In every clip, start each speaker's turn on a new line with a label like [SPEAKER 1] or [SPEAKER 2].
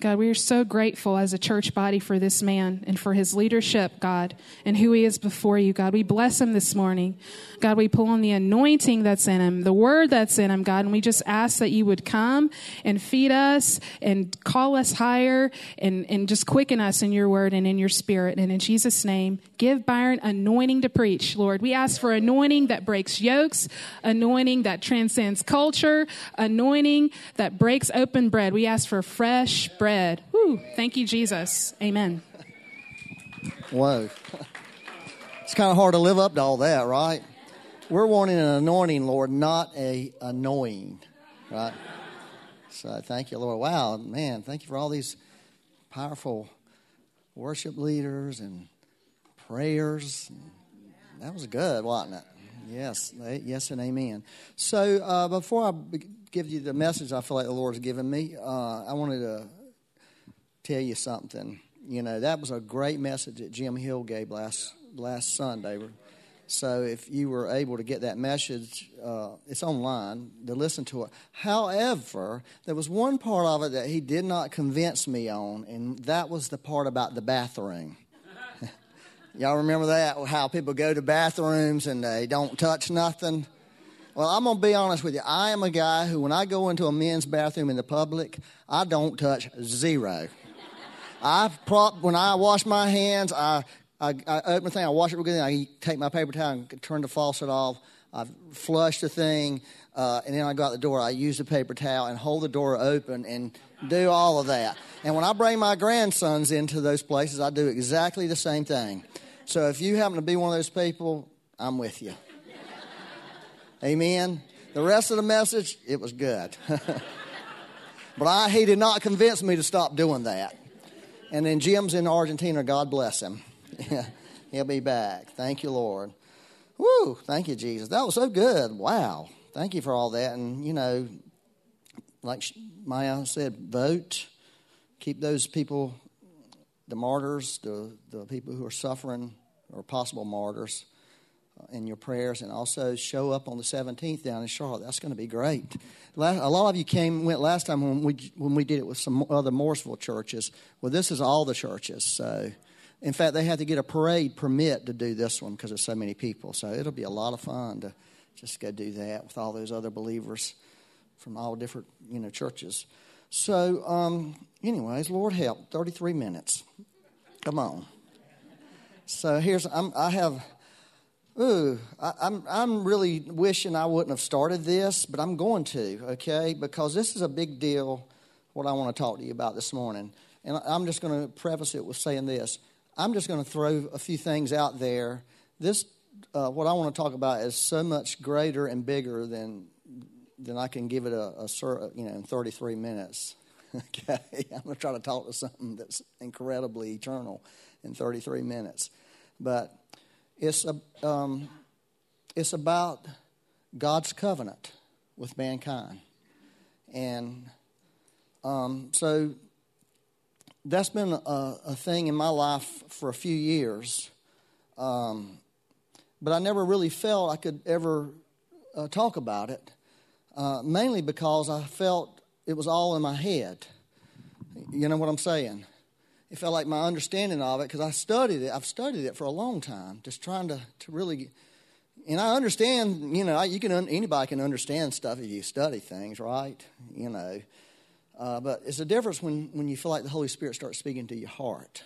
[SPEAKER 1] God, we are so grateful as a church body for this man and for his leadership, God, and who he is before you, God. We bless him this morning. God, we pull on the anointing that's in him, the word that's in him, God, and we just ask that you would come and feed us and call us higher and, and just quicken us in your word and in your spirit. And in Jesus' name, give Byron anointing to preach, Lord. We ask for anointing that breaks yokes, anointing that transcends culture, anointing that breaks open bread. We ask for fresh bread bread. Whew. Thank you, Jesus. Amen.
[SPEAKER 2] Whoa. It's kind of hard to live up to all that, right? We're wanting an anointing, Lord, not a annoying, right? So thank you, Lord. Wow, man, thank you for all these powerful worship leaders and prayers. That was good, wasn't it? Yes, yes, and amen. So uh, before I give you the message I feel like the Lord's given me, uh, I wanted to tell you something. You know, that was a great message that Jim Hill gave last last Sunday. So if you were able to get that message, uh, it's online to listen to it. However, there was one part of it that he did not convince me on, and that was the part about the bathroom. Y'all remember that? How people go to bathrooms and they don't touch nothing? Well, I'm going to be honest with you. I am a guy who, when I go into a men's bathroom in the public, I don't touch zero. I prop when I wash my hands, I, I, I open the thing, I wash it real good, I take my paper towel and turn the faucet off. I flush the thing, uh, and then I go out the door. I use the paper towel and hold the door open and do all of that. And when I bring my grandsons into those places, I do exactly the same thing. So if you happen to be one of those people, I'm with you. Amen. The rest of the message, it was good. but I, he did not convince me to stop doing that. And then Jim's in Argentina. God bless him. He'll be back. Thank you, Lord. Woo! Thank you, Jesus. That was so good. Wow. Thank you for all that. And, you know, like Maya said, vote. Keep those people, the martyrs, the, the people who are suffering or possible martyrs, in your prayers. And also show up on the 17th down in Charlotte. That's going to be great a lot of you came went last time when we when we did it with some other Morrisville churches. Well, this is all the churches. So, in fact, they had to get a parade permit to do this one because there's so many people. So it'll be a lot of fun to just go do that with all those other believers from all different you know churches. So, um, anyways, Lord help. Thirty-three minutes. Come on. So here's I'm, I have Ooh, I, I'm, I'm really wishing I wouldn't have started this, but I'm going to, okay? Because this is a big deal, what I want to talk to you about this morning. And I'm just going to preface it with saying this. I'm just going to throw a few things out there. This, uh, what I want to talk about is so much greater and bigger than, than I can give it a, a you know, in 33 minutes. okay? I'm going to try to talk to something that's incredibly eternal in 33 minutes. But it's, a, um, it's about God's covenant with mankind. And um, so that's been a, a, thing in my life for a few years. Um, but I never really felt I could ever uh, talk about it, uh, mainly because I felt it was all in my head. You know what I'm saying? It felt like my understanding of it because I studied it. I've studied it for a long time, just trying to, to really. And I understand, you know, you can anybody can understand stuff if you study things, right? You know, uh, but it's a difference when when you feel like the Holy Spirit starts speaking to your heart.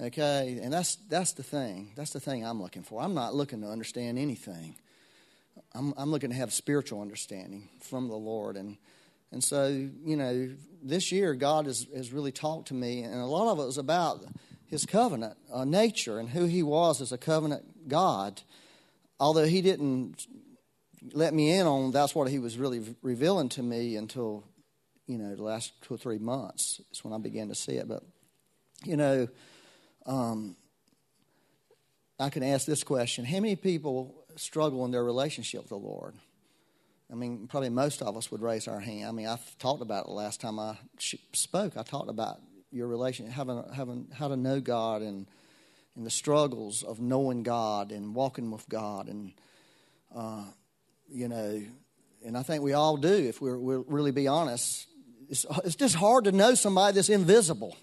[SPEAKER 2] Okay, and that's that's the thing. That's the thing I'm looking for. I'm not looking to understand anything. I'm I'm looking to have spiritual understanding from the Lord and and so, you know, this year God has, has really talked to me, and a lot of it was about his covenant uh, nature and who he was as a covenant God. Although he didn't let me in on that's what he was really revealing to me until, you know, the last two or three months is when I began to see it. But, you know, um, I can ask this question How many people struggle in their relationship with the Lord? I mean, probably most of us would raise our hand. I mean, I talked about it last time I spoke. I talked about your relation, having, having how to know God and and the struggles of knowing God and walking with God, and uh, you know, and I think we all do if we're, we're really be honest. it's, it's just hard to know somebody that's invisible,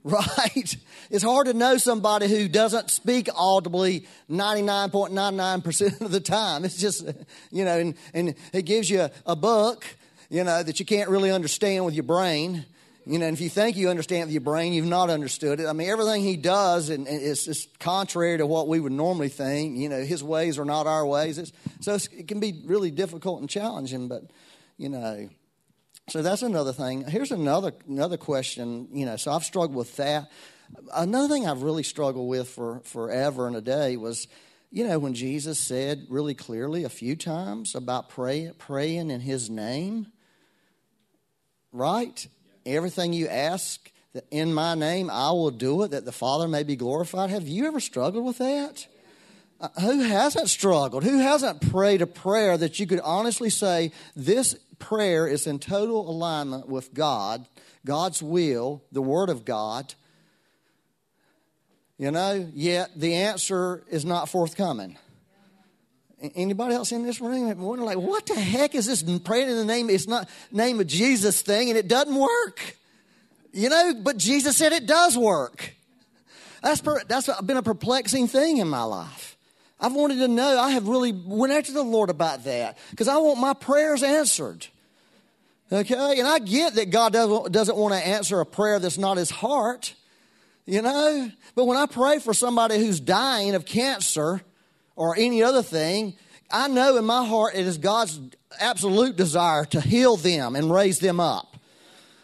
[SPEAKER 2] right? It's hard to know somebody who doesn't speak audibly 99.99% of the time. It's just, you know, and, and it gives you a, a book, you know, that you can't really understand with your brain. You know, and if you think you understand with your brain, you've not understood it. I mean, everything he does and, and is just contrary to what we would normally think. You know, his ways are not our ways. It's, so it's, it can be really difficult and challenging, but, you know, so that's another thing. Here's another another question. You know, so I've struggled with that. Another thing I've really struggled with for forever and a day was, you know, when Jesus said really clearly a few times about pray, praying in His name. Right? Everything you ask in my name, I will do it, that the Father may be glorified. Have you ever struggled with that? Uh, who hasn't struggled? Who hasn't prayed a prayer that you could honestly say, This prayer is in total alignment with God, God's will, the Word of God? You know, yet the answer is not forthcoming. Anybody else in this room wonder like, what the heck is this praying in the name? It's not name of Jesus thing, and it doesn't work. You know, but Jesus said it does work. That's per, that's been a perplexing thing in my life. I've wanted to know. I have really went after the Lord about that because I want my prayers answered. Okay, and I get that God doesn't, want to answer a prayer that's not His heart, you know. But when I pray for somebody who's dying of cancer or any other thing, I know in my heart it is God's absolute desire to heal them and raise them up.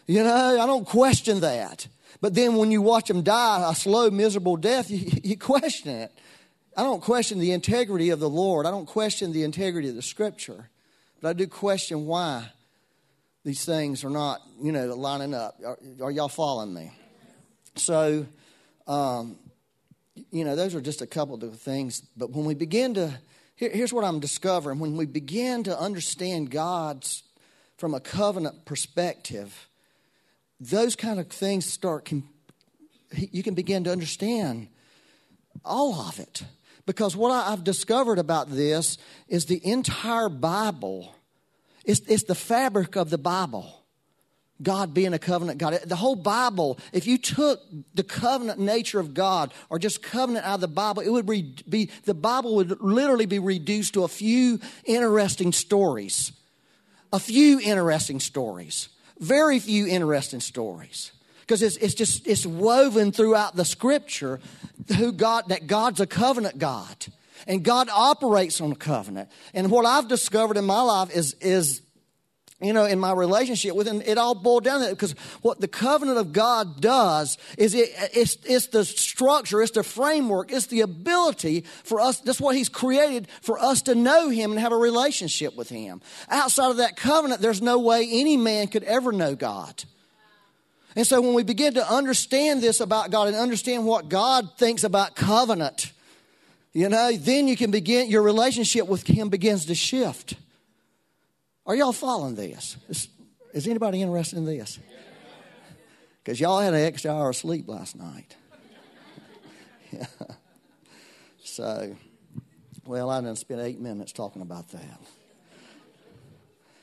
[SPEAKER 2] You know, I don't question that. But then when you watch them die a slow, miserable death, you, you question it. I don't question the integrity of the Lord. I don't question the integrity of the Scripture. But I do question why these things are not, you know, lining up. Are, are y'all following me? So, um, you know, those are just a couple of things. But when we begin to, here, here's what I'm discovering. When we begin to understand God's from a covenant perspective, those kind of things start, can, you can begin to understand all of it. Because what I've discovered about this is the entire Bible, it's, it's the fabric of the Bible. God being a covenant God. The whole Bible, if you took the covenant nature of God or just covenant out of the Bible, it would be, the Bible would literally be reduced to a few interesting stories. A few interesting stories. Very few interesting stories because it's, it's just it's woven throughout the scripture who God that God's a covenant God and God operates on a covenant. And what I've discovered in my life is is you know, in my relationship with him, it all boiled down to that because what the covenant of God does is it, it's, it's the structure, it's the framework, it's the ability for us, that's what he's created for us to know him and have a relationship with him. Outside of that covenant, there's no way any man could ever know God. And so when we begin to understand this about God and understand what God thinks about covenant, you know, then you can begin, your relationship with Him begins to shift. Are y'all following this? Is, is anybody interested in this? Because y'all had an extra hour of sleep last night. yeah. So, well, I didn't spend eight minutes talking about that.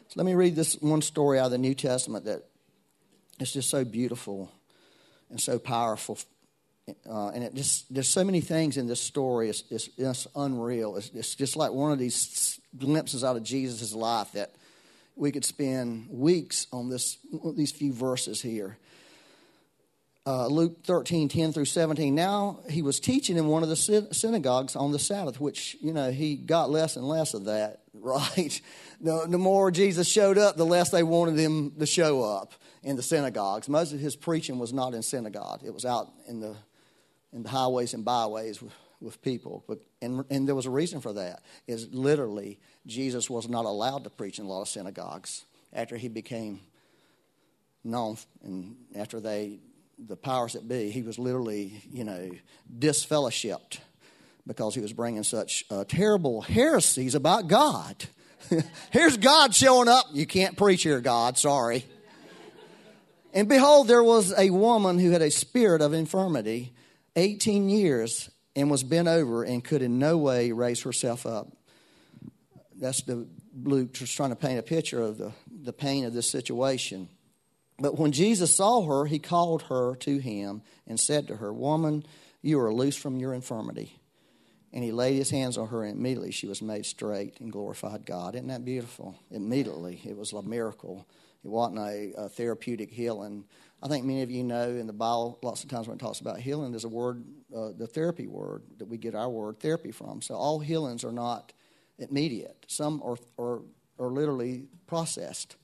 [SPEAKER 2] So let me read this one story out of the New Testament that it's just so beautiful and so powerful. Uh, and it just there's so many things in this story. It's, it's, it's unreal. It's, it's, just like one of these glimpses out of Jesus' life that we could spend weeks on this these few verses here. Uh, Luke 13, 10 through 17. Now he was teaching in one of the synagogues on the Sabbath, which, you know, he got less and less of that, right? The, the more Jesus showed up, the less they wanted him to show up in the synagogues. Most of his preaching was not in synagogue. It was out in the in the highways and byways with, with people. But and, and there was a reason for that. Is literally Jesus was not allowed to preach in a lot of synagogues after he became known and after they the powers that be, he was literally, you know, disfellowshipped because he was bringing such uh, terrible heresies about God. Here's God showing up. You can't preach here, God. Sorry. And behold, there was a woman who had a spirit of infirmity 18 years and was bent over and could in no way raise herself up. That's the Luke just trying to paint a picture of the, the pain of this situation. But when Jesus saw her, he called her to him and said to her, Woman, you are loose from your infirmity. And he laid his hands on her, and immediately she was made straight and glorified God. Isn't that beautiful? Immediately. It was a miracle. It wasn't a, a therapeutic healing. I think many of you know in the Bible, lots of times when it talks about healing, there's a word, uh, the therapy word, that we get our word therapy from. So all healings are not immediate, some are, are, are literally processed.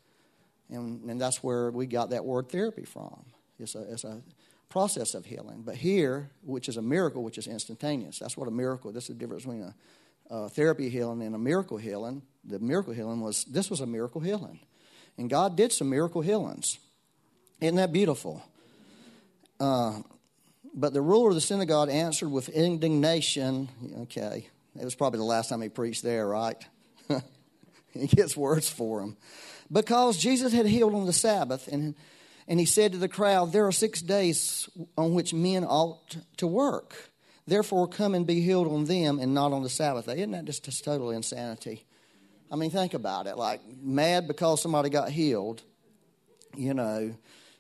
[SPEAKER 2] And, and that's where we got that word therapy from. It's a, it's a process of healing. But here, which is a miracle, which is instantaneous, that's what a miracle, this is the difference between a, a therapy healing and a miracle healing. The miracle healing was, this was a miracle healing. And God did some miracle healings. Isn't that beautiful? Uh, but the ruler of the synagogue answered with indignation. Okay, it was probably the last time he preached there, right? he gets words for him. Because Jesus had healed on the Sabbath, and, and he said to the crowd, There are six days on which men ought to work. Therefore, come and be healed on them and not on the Sabbath. Isn't that just, just total insanity? I mean, think about it. Like, mad because somebody got healed, you know,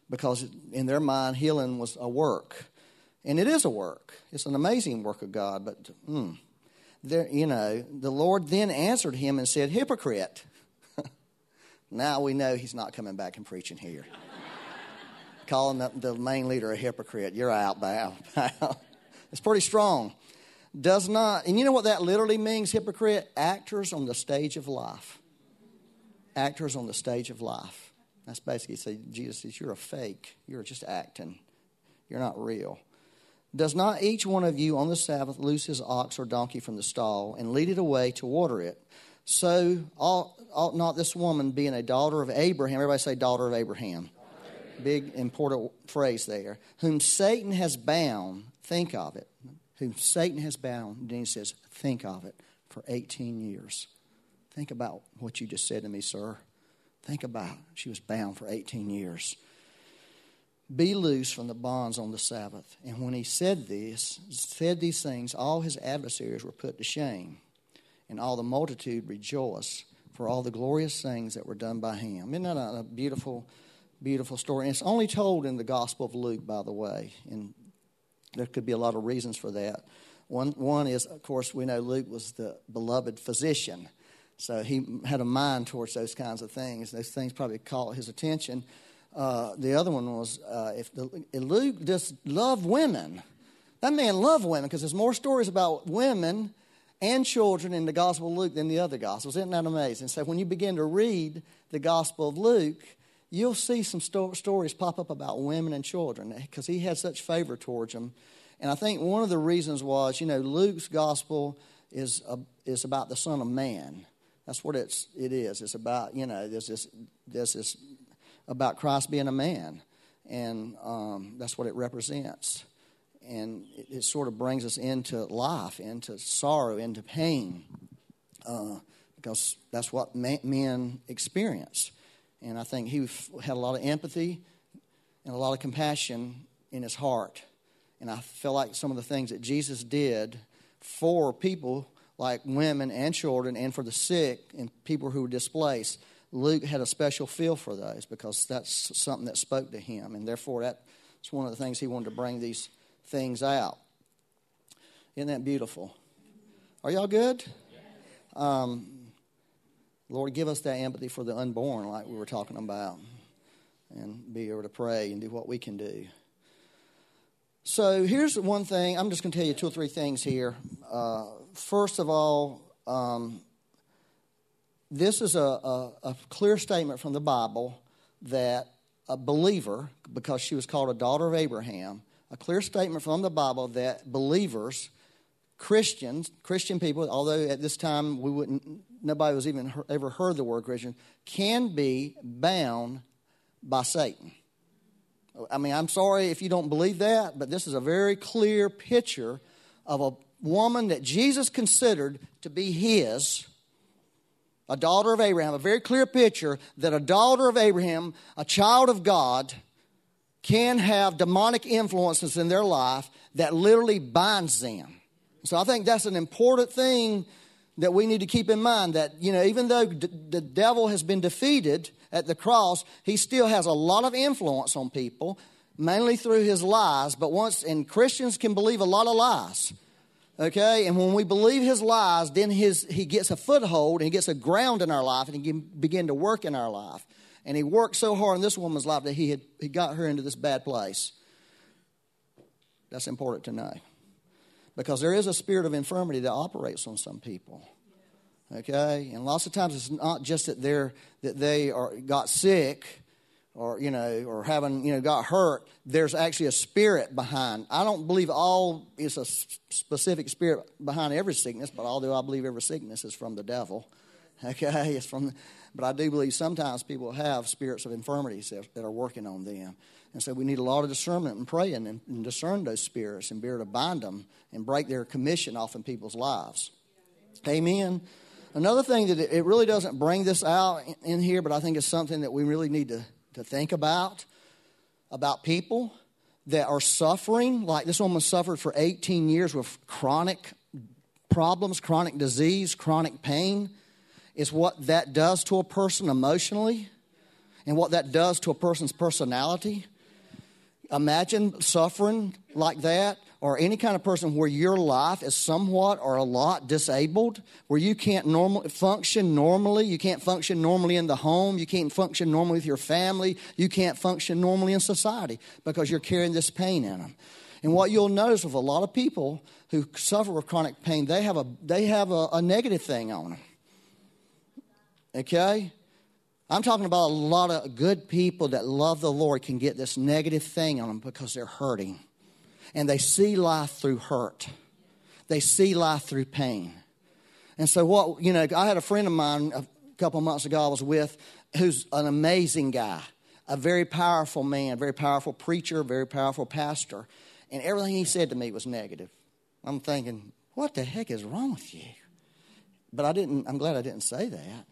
[SPEAKER 2] because in their mind, healing was a work. And it is a work. It's an amazing work of God, but, mm, there, you know, the Lord then answered him and said, Hypocrite. now we know he's not coming back and preaching here. Calling the, the main leader a hypocrite. You're out, bow. it's pretty strong does not, and you know what that literally means, hypocrite? Actors on the stage of life. Actors on the stage of life. That's basically say Jesus says, You're a fake. You're just acting. You're not real. Does not each one of you on the Sabbath loose his ox or donkey from the stall and lead it away to water it? So ought, ought not this woman, being a daughter of Abraham, everybody say daughter of Abraham. Big important phrase there. Whom Satan has bound, think of it whom Satan has bound. And then he says, Think of it for 18 years. Think about what you just said to me, sir. Think about. She was bound for 18 years. Be loose from the bonds on the Sabbath. And when he said this, said these things, all his adversaries were put to shame, and all the multitude rejoiced for all the glorious things that were done by him. Isn't that a beautiful, beautiful story? And it's only told in the Gospel of Luke, by the way, in there could be a lot of reasons for that. One, one is, of course, we know Luke was the beloved physician. So he had a mind towards those kinds of things. Those things probably caught his attention. Uh, the other one was uh, if, the, if Luke just loved women. That man loved women because there's more stories about women and children in the Gospel of Luke than the other Gospels. Isn't that amazing? So when you begin to read the Gospel of Luke, you'll see some sto- stories pop up about women and children because he had such favor towards them. And I think one of the reasons was, you know, Luke's gospel is, a, is about the Son of Man. That's what it's, it is. It's about, you know, there's this, there's this about Christ being a man. And um, that's what it represents. And it, it, sort of brings us into life, into sorrow, into pain, uh, because that's what men experience. And I think he had a lot of empathy and a lot of compassion in his heart. And I feel like some of the things that Jesus did for people like women and children and for the sick and people who were displaced, Luke had a special feel for those because that's something that spoke to him. And therefore, that's one of the things he wanted to bring these things out. Isn't that beautiful? Are y'all good? Um, Lord, give us that empathy for the unborn, like we were talking about, and be able to pray and do what we can do. So here's one thing. I'm just going to tell you two or three things here. Uh, first of all, um, this is a, a, a clear statement from the Bible that a believer, because she was called a daughter of Abraham, a clear statement from the Bible that believers Christians, Christian people, although at this time we wouldn't, nobody was even ever heard the word Christian, can be bound by Satan. I mean, I'm sorry if you don't believe that, but this is a very clear picture of a woman that Jesus considered to be his, a daughter of Abraham, a very clear picture that a daughter of Abraham, a child of God, can have demonic influences in their life that literally binds them. So I think that's an important thing that we need to keep in mind that, you know, even though d- the devil has been defeated, at the cross, he still has a lot of influence on people, mainly through his lies. But once, and Christians can believe a lot of lies. Okay, and when we believe his lies, then his, he gets a foothold and he gets a ground in our life and he can begin to work in our life. And he worked so hard in this woman's life that he had he got her into this bad place. That's important to know. Because there is a spirit of infirmity that operates on some people. Okay? And lots of times it's not just that they're that they are got sick or you know or having you know got hurt. There's actually a spirit behind. I don't believe all is a specific spirit behind every sickness but although i believe every sickness is from the devil. Okay? It's from but i do believe sometimes people have spirits of infirmities that, that are working on them and so we need a lot of discernment and praying and, and discern those spirits and be able to bind them and break their commission off in people's lives amen another thing that it really doesn't bring this out in here but i think it's something that we really need to to think about about people that are suffering. Like this woman suffered for 18 years with chronic problems, chronic disease, chronic pain. Is what that does to a person emotionally and what that does to a person's personality. Imagine suffering like that or any kind of person where your life is somewhat or a lot disabled, where you can't normal, function normally, you can't function normally in the home, you can't function normally with your family, you can't function normally in society because you're carrying this pain in them. And what you'll notice with a lot of people who suffer with chronic pain, they have a, they have a, a negative thing on them. Okay? I'm talking about a lot of good people that love the Lord can get this negative thing on them because they're hurting and they see life through hurt. They see life through pain. And so, what, you know, I had a friend of mine a couple months ago I was with who's an amazing guy, a very powerful man, very powerful preacher, very powerful pastor. And everything he said to me was negative. I'm thinking, what the heck is wrong with you? But I didn't, I'm glad I didn't say that.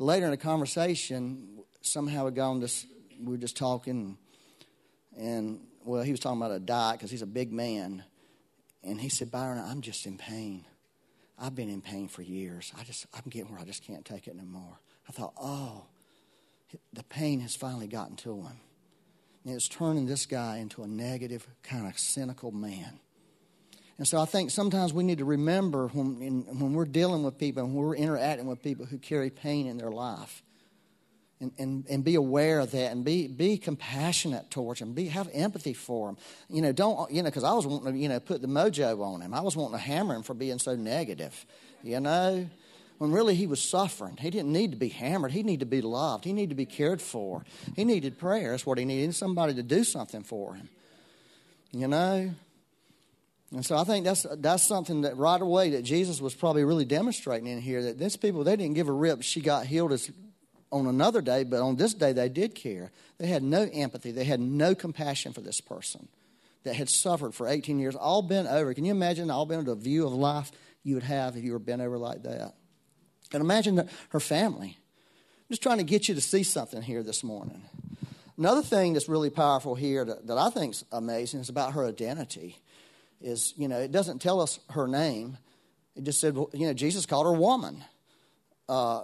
[SPEAKER 2] Later in the conversation, somehow we got on this, we were just talking, and well, he was talking about a diet because he's a big man. And he said, Byron, I'm just in pain. I've been in pain for years. I just, I'm getting where I just can't take it anymore. I thought, oh, the pain has finally gotten to him. And it's turning this guy into a negative, kind of cynical man. And so I think sometimes we need to remember when, in, when we're dealing with people and we're interacting with people who carry pain in their life and, and, and be aware of that and be, be compassionate towards them. Be, have empathy for them. You know, don't, you know, because I was wanting to, you know, put the mojo on him. I was wanting to hammer him for being so negative, you know, when really he was suffering. He didn't need to be hammered. He needed to be loved. He needed to be cared for. He needed prayer. That's what he needed. Somebody to do something for him, you know. And so I think that's that's something that right away that Jesus was probably really demonstrating in here that these people they didn't give a rip. She got healed as on another day, but on this day they did care. They had no empathy, they had no compassion for this person that had suffered for 18 years, all bent over. Can you imagine all bent over the view of life you would have if you were bent over like that? And imagine her family. I'm just trying to get you to see something here this morning. Another thing that's really powerful here that, that I think is amazing is about her identity. Is, you know, it doesn't tell us her name. It just said, you know, Jesus called her woman. Uh,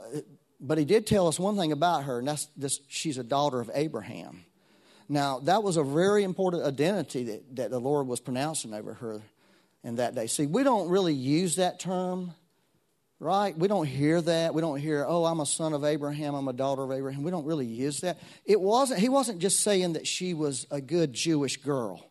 [SPEAKER 2] but he did tell us one thing about her, and that's this she's a daughter of Abraham. Now, that was a very important identity that, that the Lord was pronouncing over her in that day. See, we don't really use that term, right? We don't hear that. We don't hear, oh, I'm a son of Abraham, I'm a daughter of Abraham. We don't really use that. It wasn't, he wasn't just saying that she was a good Jewish girl.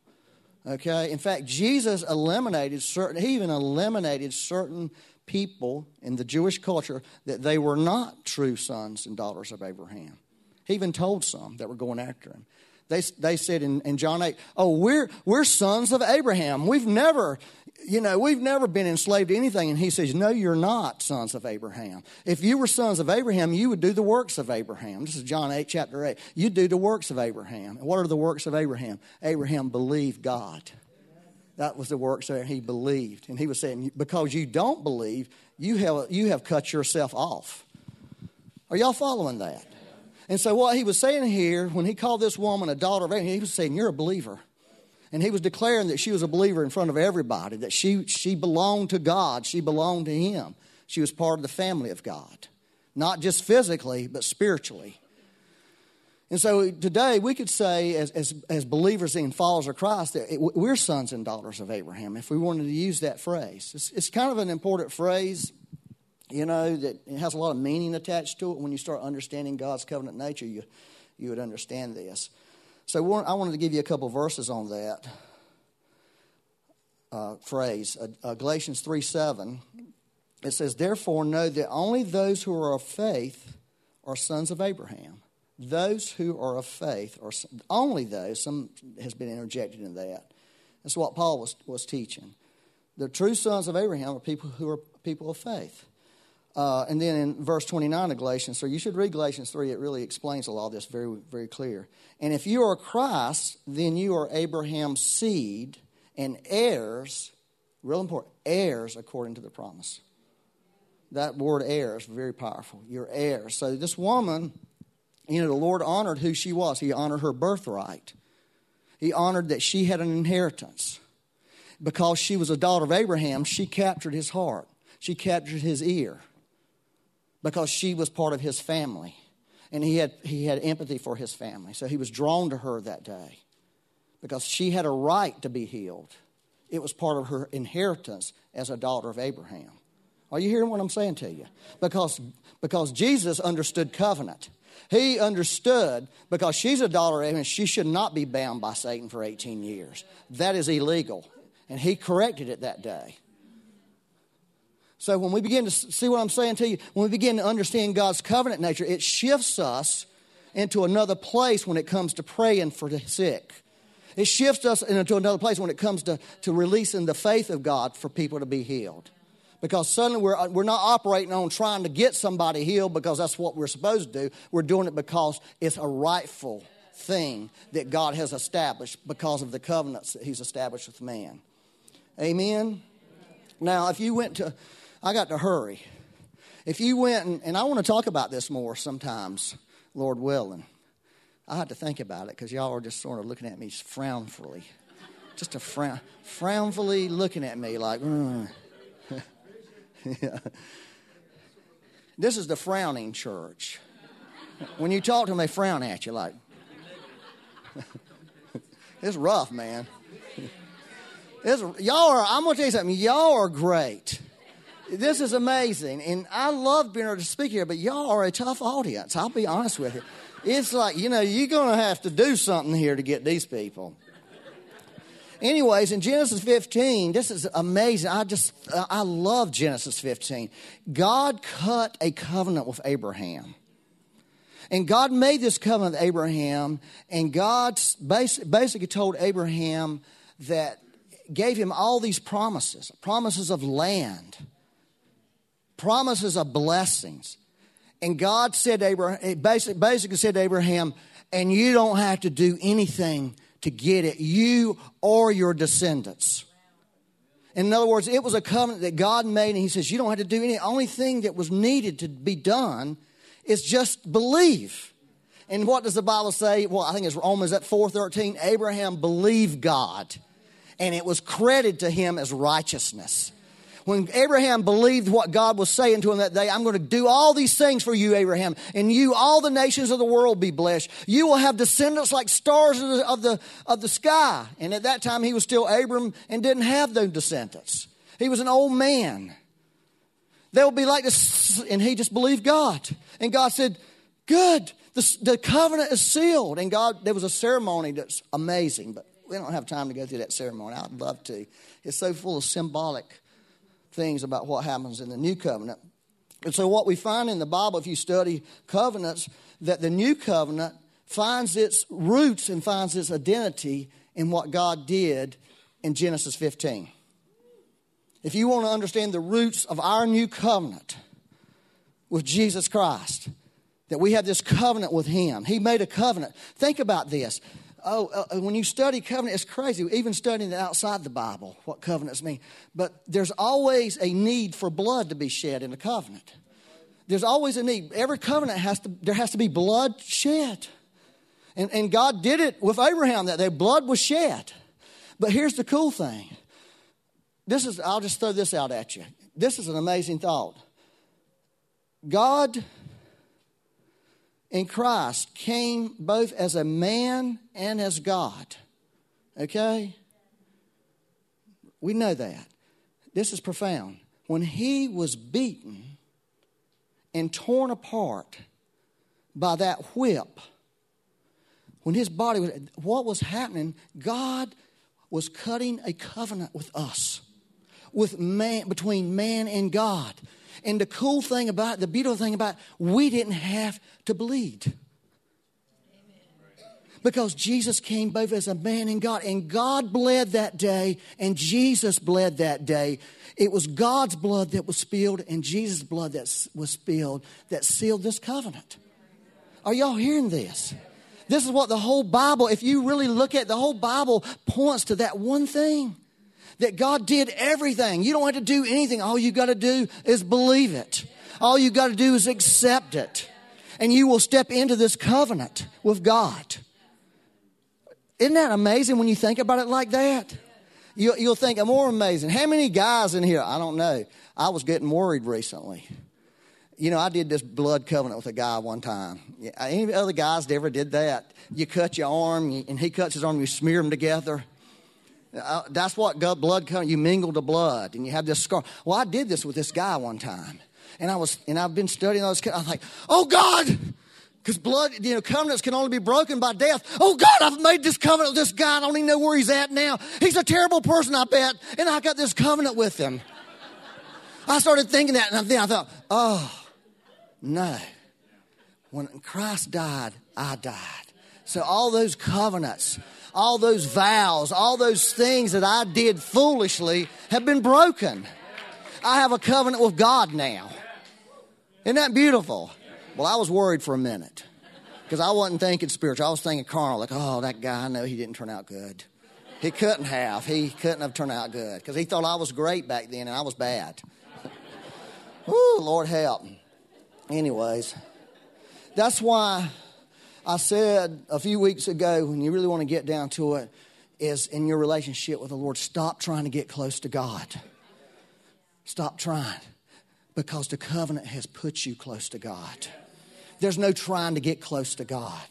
[SPEAKER 2] Okay? In fact, Jesus eliminated certain, he even eliminated certain people in the Jewish culture that they were not true sons and daughters of Abraham. He even told some that were going after him. They, they said in, in John 8, oh, we're, we're sons of Abraham. We've never, you know, we've never been enslaved to anything. And he says, no, you're not sons of Abraham. If you were sons of Abraham, you would do the works of Abraham. This is John 8, chapter 8. You do the works of Abraham. And what are the works of Abraham? Abraham believed God. That was the works that he believed. And he was saying, because you don't believe, you have, you have cut yourself off. Are y'all following that? And so, what he was saying here, when he called this woman a daughter of Abraham, he was saying, You're a believer. And he was declaring that she was a believer in front of everybody, that she, she belonged to God, she belonged to him. She was part of the family of God, not just physically, but spiritually. And so today we could say, as, as, as believers and followers of Christ, that it, we're sons and daughters of Abraham, if we wanted to use that phrase. It's, it's kind of an important phrase, you know, that it has a lot of meaning attached to it. When you start understanding God's covenant nature, you, you would understand this. So I wanted to give you a couple verses on that uh, phrase. Uh, uh, Galatians 3 7, it says, Therefore know that only those who are of faith are sons of Abraham those who are of faith, or only those, some has been interjected in that. That's what Paul was, was teaching. The true sons of Abraham are people who are people of faith. Uh, and then in verse 29 of Galatians 3, you should read Galatians 3, it really explains a lot of this very, very clear. And if you are Christ, then you are Abraham's seed and heirs, real important, heirs according to the promise. That word heirs, very powerful. You're heirs. So this woman you know, the Lord honored who she was. He honored her birthright. He honored that she had an inheritance. Because she was a daughter of Abraham, she captured his heart. She captured his ear. Because she was part of his family. And he had, he had empathy for his family. So he was drawn to her that day. Because she had a right to be healed. It was part of her inheritance as a daughter of Abraham. Are you hearing what I'm saying to you? Because, because Jesus understood covenant. He understood because she's a daughter of Abraham, she should not be bound by Satan for 18 years. That is illegal. And he corrected it that day. So when we begin to see what I'm saying to you, when we begin to understand God's covenant nature, it shifts us into another place when it comes to praying for the sick. It shifts us into another place when it comes to, to releasing the faith of God for people to be healed because suddenly we're, uh, we're not operating on trying to get somebody healed because that's what we're supposed to do. We're doing it because it's a rightful thing that God has established because of the covenants that He's established with man. Amen? Now, if you went to, I got to hurry. If you went, and, and I want to talk about this more sometimes, Lord willing. I had to think about it because y'all are just sort of looking at me frownfully. Just a frown, frownfully looking at me like, mm. yeah. This is the frowning church. When you talk to them, they frown at you like, it's rough, man. It's, y'all are, I'm going to tell you something, y'all are great. This is amazing. And I love being able to speak here, but y'all are a tough audience. I'll be honest with you. It's like, you know, you're going to have to do something here to get these people. Anyways, in Genesis 15, this is amazing. I just, I love Genesis 15. God cut a covenant with Abraham. And God made this covenant with Abraham, and God basically told Abraham that gave him all these promises promises of land, promises of blessings. And God said to Abraham, eh, basically basically said to Abraham, and you don't have to do anything to get it, you or your descendants. In other words, it was a covenant that God made, and He says, You don't have to do any. Only thing that was needed to be done is just believe. And what does the Bible say? Well, I think it's Romans at 4:13. Abraham believed God, and it was credited to him as righteousness when Abraham believed what God was saying to him that day, I'm going to do all these things for you, Abraham, and you, all the nations of the world, be blessed. You will have descendants like stars of the, of the, of the sky. And at that time, he was still Abram and didn't have those descendants. He was an old man. They'll be like this, and he just believed God. And God said, Good, the, the covenant is sealed. And God, there was a ceremony that's amazing, but we don't have time to go through that ceremony. I'd love to. It's so full of symbolic things about what happens in the new covenant. And so, what we find in the Bible, if you study covenants, that the new covenant finds its roots and finds its identity in what God did in Genesis 15. If you want to understand the roots of our new covenant with Jesus Christ, that we have this covenant with Him, He made a covenant. Think about this oh, uh, uh, when you study covenant, it's crazy. Even studying it outside the Bible, what covenants mean. But there's always a need for blood to be shed in a covenant. There's always a need. Every covenant has to, there has to be blood shed. And, and God did it with Abraham that their blood was shed. But here's the cool thing. This is, I'll just throw this out at you. This is an amazing thought. God in Christ came both as a man and as God. Okay? We know that. This is profound. When he was beaten and torn apart by that whip, when his body was, what was happening? God was cutting a covenant with us, with man, between man and God. And the cool thing about the beautiful thing about it, we didn't have to bleed. Because Jesus came both as a man and God, and God bled that day, and Jesus bled that day. It was God's blood that was spilled, and Jesus' blood that was spilled that sealed this covenant. Are y'all hearing this? This is what the whole Bible, if you really look at the whole Bible, points to that one thing that God did everything. You don't have to do anything. All you got to do is believe it. All you got to do is accept it. And you will step into this covenant with God. Isn't that amazing when you think about it like that? You, will think more amazing. How many guys in here? I don't know. I was getting worried recently. You know, I did this blood covenant with a guy one time. Any other guys ever did that? You cut your arm, and he cuts his arm, you smear them together. Uh, that's what blood comes. You mingle the blood, and you have this scar. Well, I did this with this guy one time, and I was, and I've been studying those. I was like, oh God, because blood, you know, covenants can only be broken by death. Oh God, I've made this covenant with this guy. I don't even know where he's at now. He's a terrible person, I bet, and I got this covenant with him. I started thinking that, and then I thought, oh no. When Christ died, I died. So all those covenants all those vows, all those things that I did foolishly have been broken. I have a covenant with God now. Isn't that beautiful? Well, I was worried for a minute because I wasn't thinking spiritual. I was thinking carnal, like, oh, that guy, I know he didn't turn out good. He couldn't have. He couldn't have turned out good because he thought I was great back then and I was bad. Woo, Lord help. Anyways, that's why I said a few weeks ago, when you really want to get down to it, is in your relationship with the Lord, stop trying to get close to God. Stop trying because the covenant has put you close to God. There's no trying to get close to God.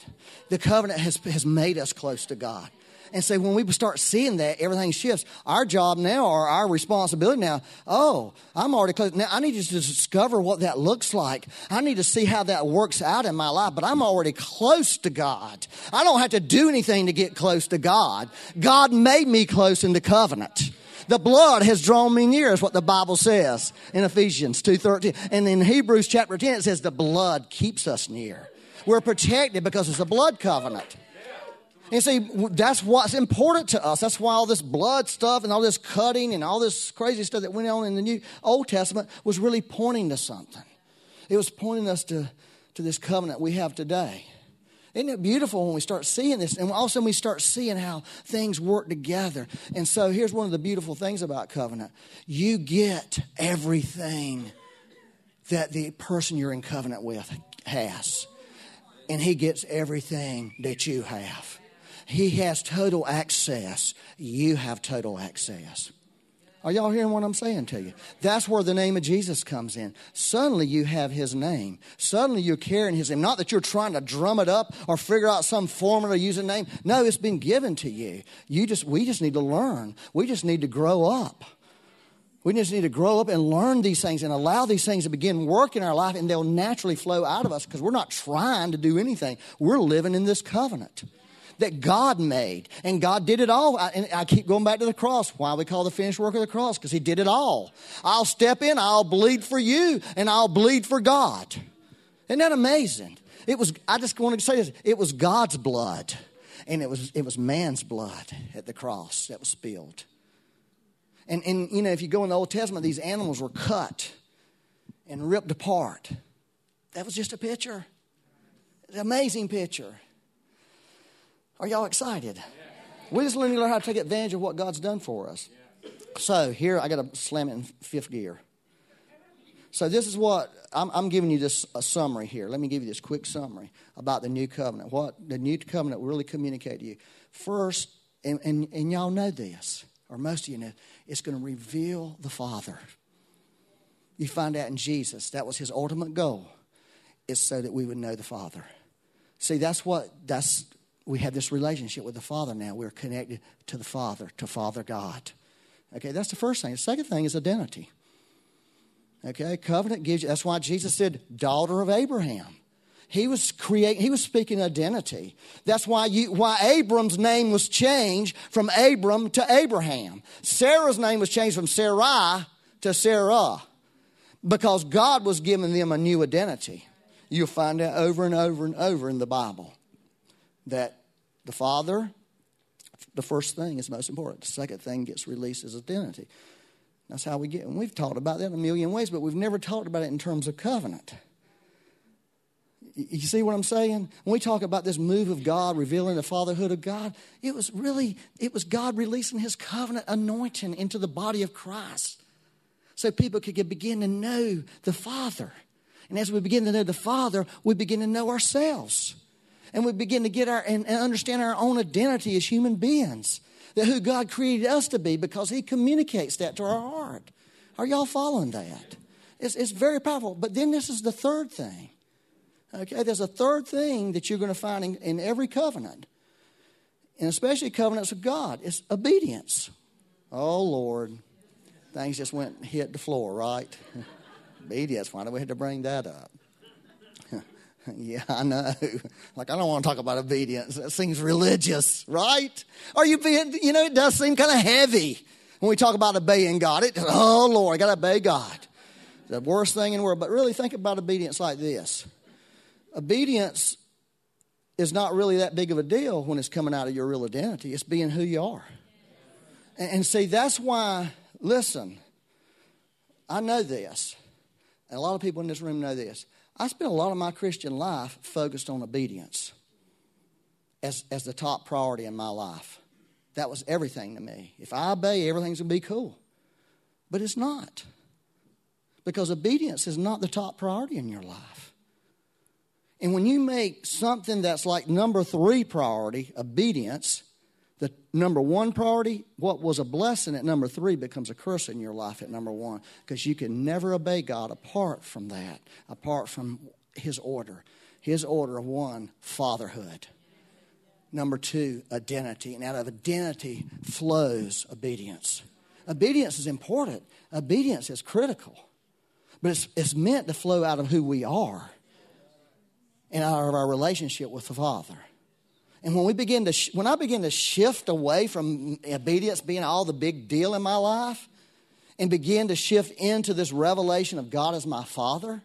[SPEAKER 2] The covenant has, has made us close to God. And so when we start seeing that, everything shifts. Our job now, or our responsibility now, oh, I'm already close. Now I need you to discover what that looks like. I need to see how that works out in my life, but I'm already close to God. I don't have to do anything to get close to God. God made me close in the covenant. The blood has drawn me near, is what the Bible says in Ephesians 2.13. And in Hebrews chapter 10, it says the blood keeps us near. We're protected because it's a blood covenant. And see, that's what's important to us. That's why all this blood stuff and all this cutting and all this crazy stuff that went on in the New Old Testament was really pointing to something. It was pointing us to, to this covenant we have today. Isn't it beautiful when we start seeing this? And all of a sudden we start seeing how things work together. And so here's one of the beautiful things about covenant. You get everything that the person you're in covenant with has. And he gets everything that you have. He has total access. You have total access. Are y'all hearing what I'm saying to you? That's where the name of Jesus comes in. Suddenly you have his name. Suddenly you're carrying his name. Not that you're trying to drum it up or figure out some formula a name. No, it's been given to you. You just we just need to learn. We just need to grow up. We just need to grow up and learn these things and allow these things to begin work in our life and they'll naturally flow out of us because we're not trying to do anything. We're living in this covenant that God made. And God did it all. And I keep going back to the cross. Why we call the finished work of the cross? Because He did it all. I'll step in, I'll bleed for you, and I'll bleed for God. Isn't that amazing? It was, I just wanted to say this, it was God's blood. And it was, it was man's blood at the cross that was spilled. And, and, you know, if you go in the Old Testament, these animals were cut and ripped apart. That was just a picture. An amazing picture. Are y'all excited? We just learn to learn how to take advantage of what God's done for us. So here I got to slam it in fifth gear. So this is what I'm, I'm, giving you this a summary here. Let me give you this quick summary about the new covenant. What the new covenant will really communicate to you. First, and, and, and y'all know this, or most of you know, it's going to reveal the Father. You find out in Jesus, that was his ultimate goal, is so that we would know the Father. See, that's what, that's, we have this relationship with the Father now. We're connected to the Father, to Father God. Okay, that's the first thing. The second thing is identity. Okay, covenant gives you, that's why Jesus said, daughter of Abraham. He was creating, he was speaking identity. That's why you, why Abram's name was changed from Abram to Abraham. Sarah's name was changed from Sarai to Sarah because God was giving them a new identity. You'll find that over and over and over in the Bible that the Father, the first thing is most important. The second thing gets released is identity. That's how we get, and we've talked about that in a million ways, but we've never talked about it in terms of covenant. You see what I'm saying? When we talk about this move of God revealing the fatherhood of God, it was really, it was God releasing his covenant anointing into the body of Christ so people could begin to know the Father. And as we begin to know the Father, we begin to know ourselves. And we begin to get our and, and understand our own identity as human beings that who God created us to be because He communicates that to our heart. Are y'all following that? It's, it's very powerful. But then this is the third thing. Okay, there's a third thing that you're going to find in, in every covenant, and especially covenants with God. It's obedience. Oh Lord, things just went hit the floor, right? obedience. Why do we have to bring that up? Yeah, I know. Like, I don't want to talk about obedience. That seems religious, right? Are you being, you know, it does seem kind of heavy when we talk about obeying God. It, oh, Lord, I got to obey God. The worst thing in the world. But really, think about obedience like this obedience is not really that big of a deal when it's coming out of your real identity, it's being who you are. And, and see, that's why, listen, I know this, and a lot of people in this room know this. I spent a lot of my Christian life focused on obedience as, as the top priority in my life. That was everything to me. If I obey, everything's going to be cool. But it's not. Because obedience is not the top priority in your life. And when you make something that's like number three priority, obedience, the number one priority, what was a blessing at number three becomes a curse in your life at number one because you can never obey God apart from that, apart from His order. His order of one, fatherhood. Number two, identity. And out of identity flows obedience. Obedience is important, obedience is critical, but it's, it's meant to flow out of who we are and out of our relationship with the Father. And when we begin to, sh- when I begin to shift away from obedience being all the big deal in my life, and begin to shift into this revelation of God as my Father,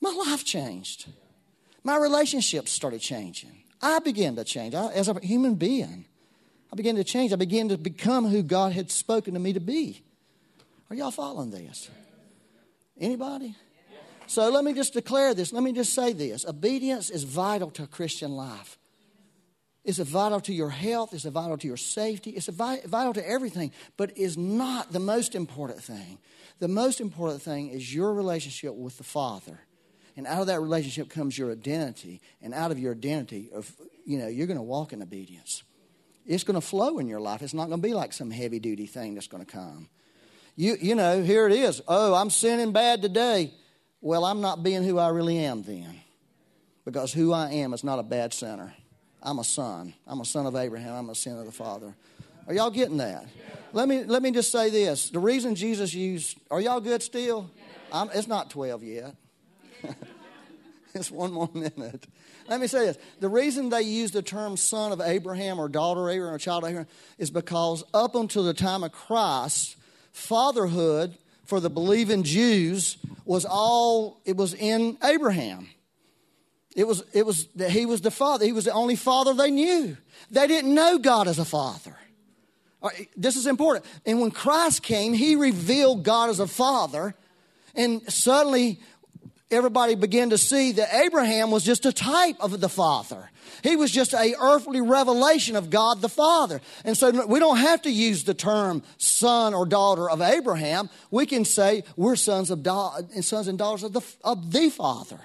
[SPEAKER 2] my life changed. My relationships started changing. I began to change I, as a human being. I began to change. I began to become who God had spoken to me to be. Are y'all following this? Anybody? So let me just declare this. Let me just say this. Obedience is vital to a Christian life. It's vital to your health. It's vital to your safety. It's vital to everything, but is not the most important thing. The most important thing is your relationship with the Father. And out of that relationship comes your identity. And out of your identity, of, you know, you're going to walk in obedience. It's going to flow in your life. It's not going to be like some heavy duty thing that's going to come. You, you know, here it is. Oh, I'm sinning bad today. Well, I'm not being who I really am then. Because who I am is not a bad sinner. I'm a son. I'm a son of Abraham. I'm a son of the Father. Are y'all getting that? Let me let me just say this. The reason Jesus used are y'all good still? It's not 12 yet. it's one more minute. Let me say this. The reason they use the term son of Abraham or daughter of Abraham or child of Abraham is because up until the time of Christ, fatherhood for the believing Jews was all it was in Abraham. It was, it was that he was the father. He was the only father they knew. They didn't know God as a father. This is important. And when Christ came, he revealed God as a father. And suddenly, everybody began to see that Abraham was just a type of the father. He was just a earthly revelation of God the Father. And so we don't have to use the term son or daughter of Abraham. We can say we're sons of da- sons and daughters of the, of the Father.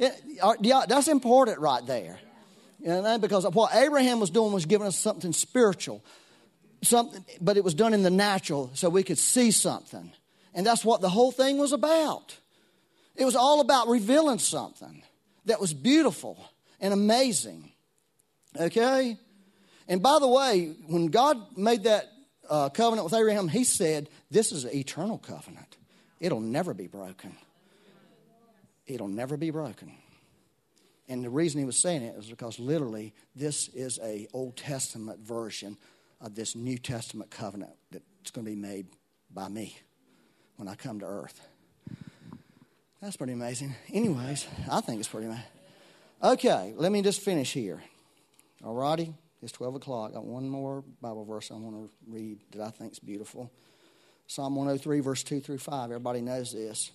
[SPEAKER 2] Uh, that's important right there. Because what Abraham was doing was giving us something spiritual, something, but it was done in the natural so we could see something. And that's what the whole thing was about. It was all about revealing something that was beautiful and amazing. Okay? And by the way, when God made that uh, covenant with Abraham, he said, This is an eternal covenant. It'll never be broken. It'll never be broken. And the reason he was saying it is because literally this is a Old Testament version of this New Testament covenant that's going to be made by me when I come to earth. That's pretty amazing. Anyways, I think it's pretty amazing. Okay, let me just finish here. All righty? It's 12 o'clock. I got one more Bible verse I want to read that I think is beautiful. Psalm 103, verse 2 through 5. Everybody knows this.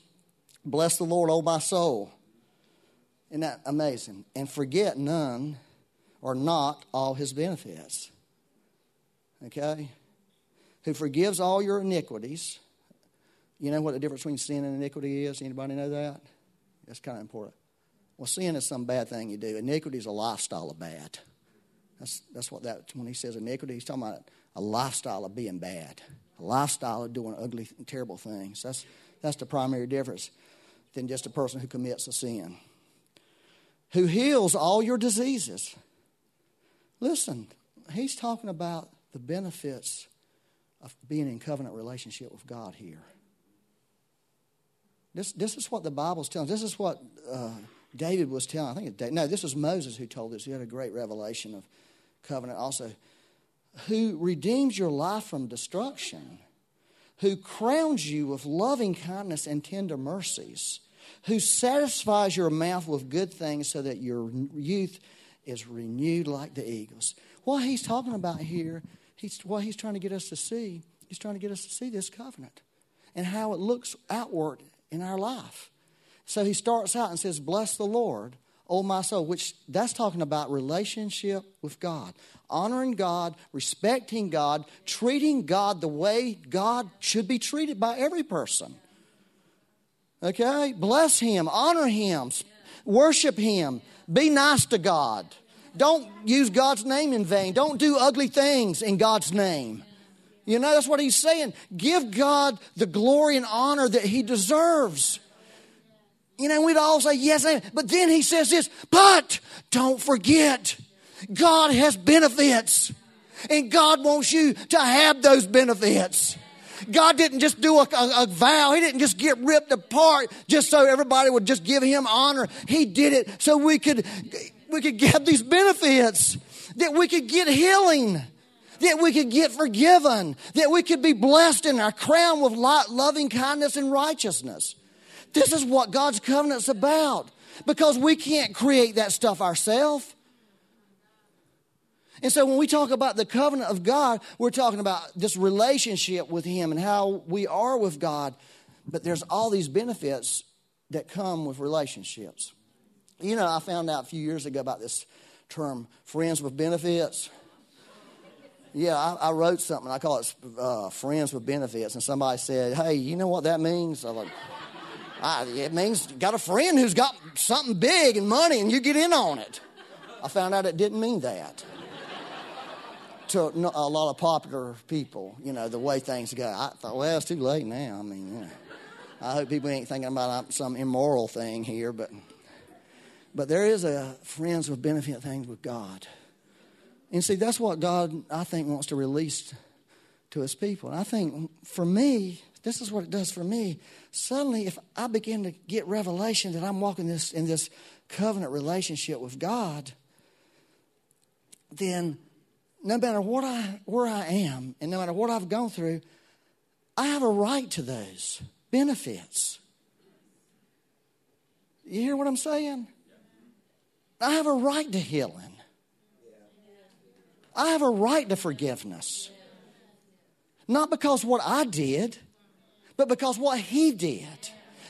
[SPEAKER 2] Bless the Lord, O my soul. Isn't that amazing? And forget none or not all his benefits. Okay? Who forgives all your iniquities. You know what the difference between sin and iniquity is? Anybody know that? That's kind of important. Well, sin is some bad thing you do. Iniquity is a lifestyle of bad. That's, that's what that, when he says iniquity, he's talking about a lifestyle of being bad, a lifestyle of doing ugly, terrible things. That's, that's the primary difference than just a person who commits a sin. Who heals all your diseases. Listen, he's talking about the benefits of being in covenant relationship with God here. This, this is what the Bible's telling. This is what uh, David was telling. I think David, no, this was Moses who told this. He had a great revelation of covenant also, who redeems your life from destruction, who crowns you with loving kindness and tender mercies, who satisfies your mouth with good things so that your youth is renewed like the eagles. What he's talking about here, he's, what he's trying to get us to see, he's trying to get us to see this covenant and how it looks outward in our life. So he starts out and says, Bless the Lord oh my soul, which that's talking about relationship with God. Honoring God, respecting God, treating God the way God should be treated by every person. Okay? Bless Him, honor Him, worship Him, be nice to God. Don't use God's name in vain. Don't do ugly things in God's name. You know, that's what He's saying. Give God the glory and honor that He deserves. You know, we'd all say yes, but then he says this, but don't forget, God has benefits. And God wants you to have those benefits. God didn't just do a, a, a, vow. He didn't just get ripped apart just so everybody would just give him honor. He did it so we could, we could get these benefits, that we could get healing, that we could get forgiven, that we could be blessed in our crown with loving kindness and righteousness. This is what God's covenant's about because we can't create that stuff ourselves. And so when we talk about the covenant of God, we're talking about this relationship with Him and how we are with God. But there's all these benefits that come with relationships. You know, I found out a few years ago about this term, friends with benefits. Yeah, I, I wrote something. I call it uh, friends with benefits. And somebody said, hey, you know what that means? I was like, I, it means got a friend who's got something big and money and you get in on it. I found out it didn't mean that. to a lot of popular people, you know, the way things go. I thought, well, it's too late now. I mean, I hope people ain't thinking about uh, some immoral thing here, but but there is a friends with benefit things with God. And see, that's what God, I think, wants to release to his people. And I think for me, this is what it does for me. Suddenly, if I begin to get revelation that I'm walking this in this covenant relationship with God, then no matter what I where I am and no matter what I've gone through, I have a right to those benefits. You hear what I'm saying? I have a right to healing. I have a right to forgiveness. Not because what I did, but because what he did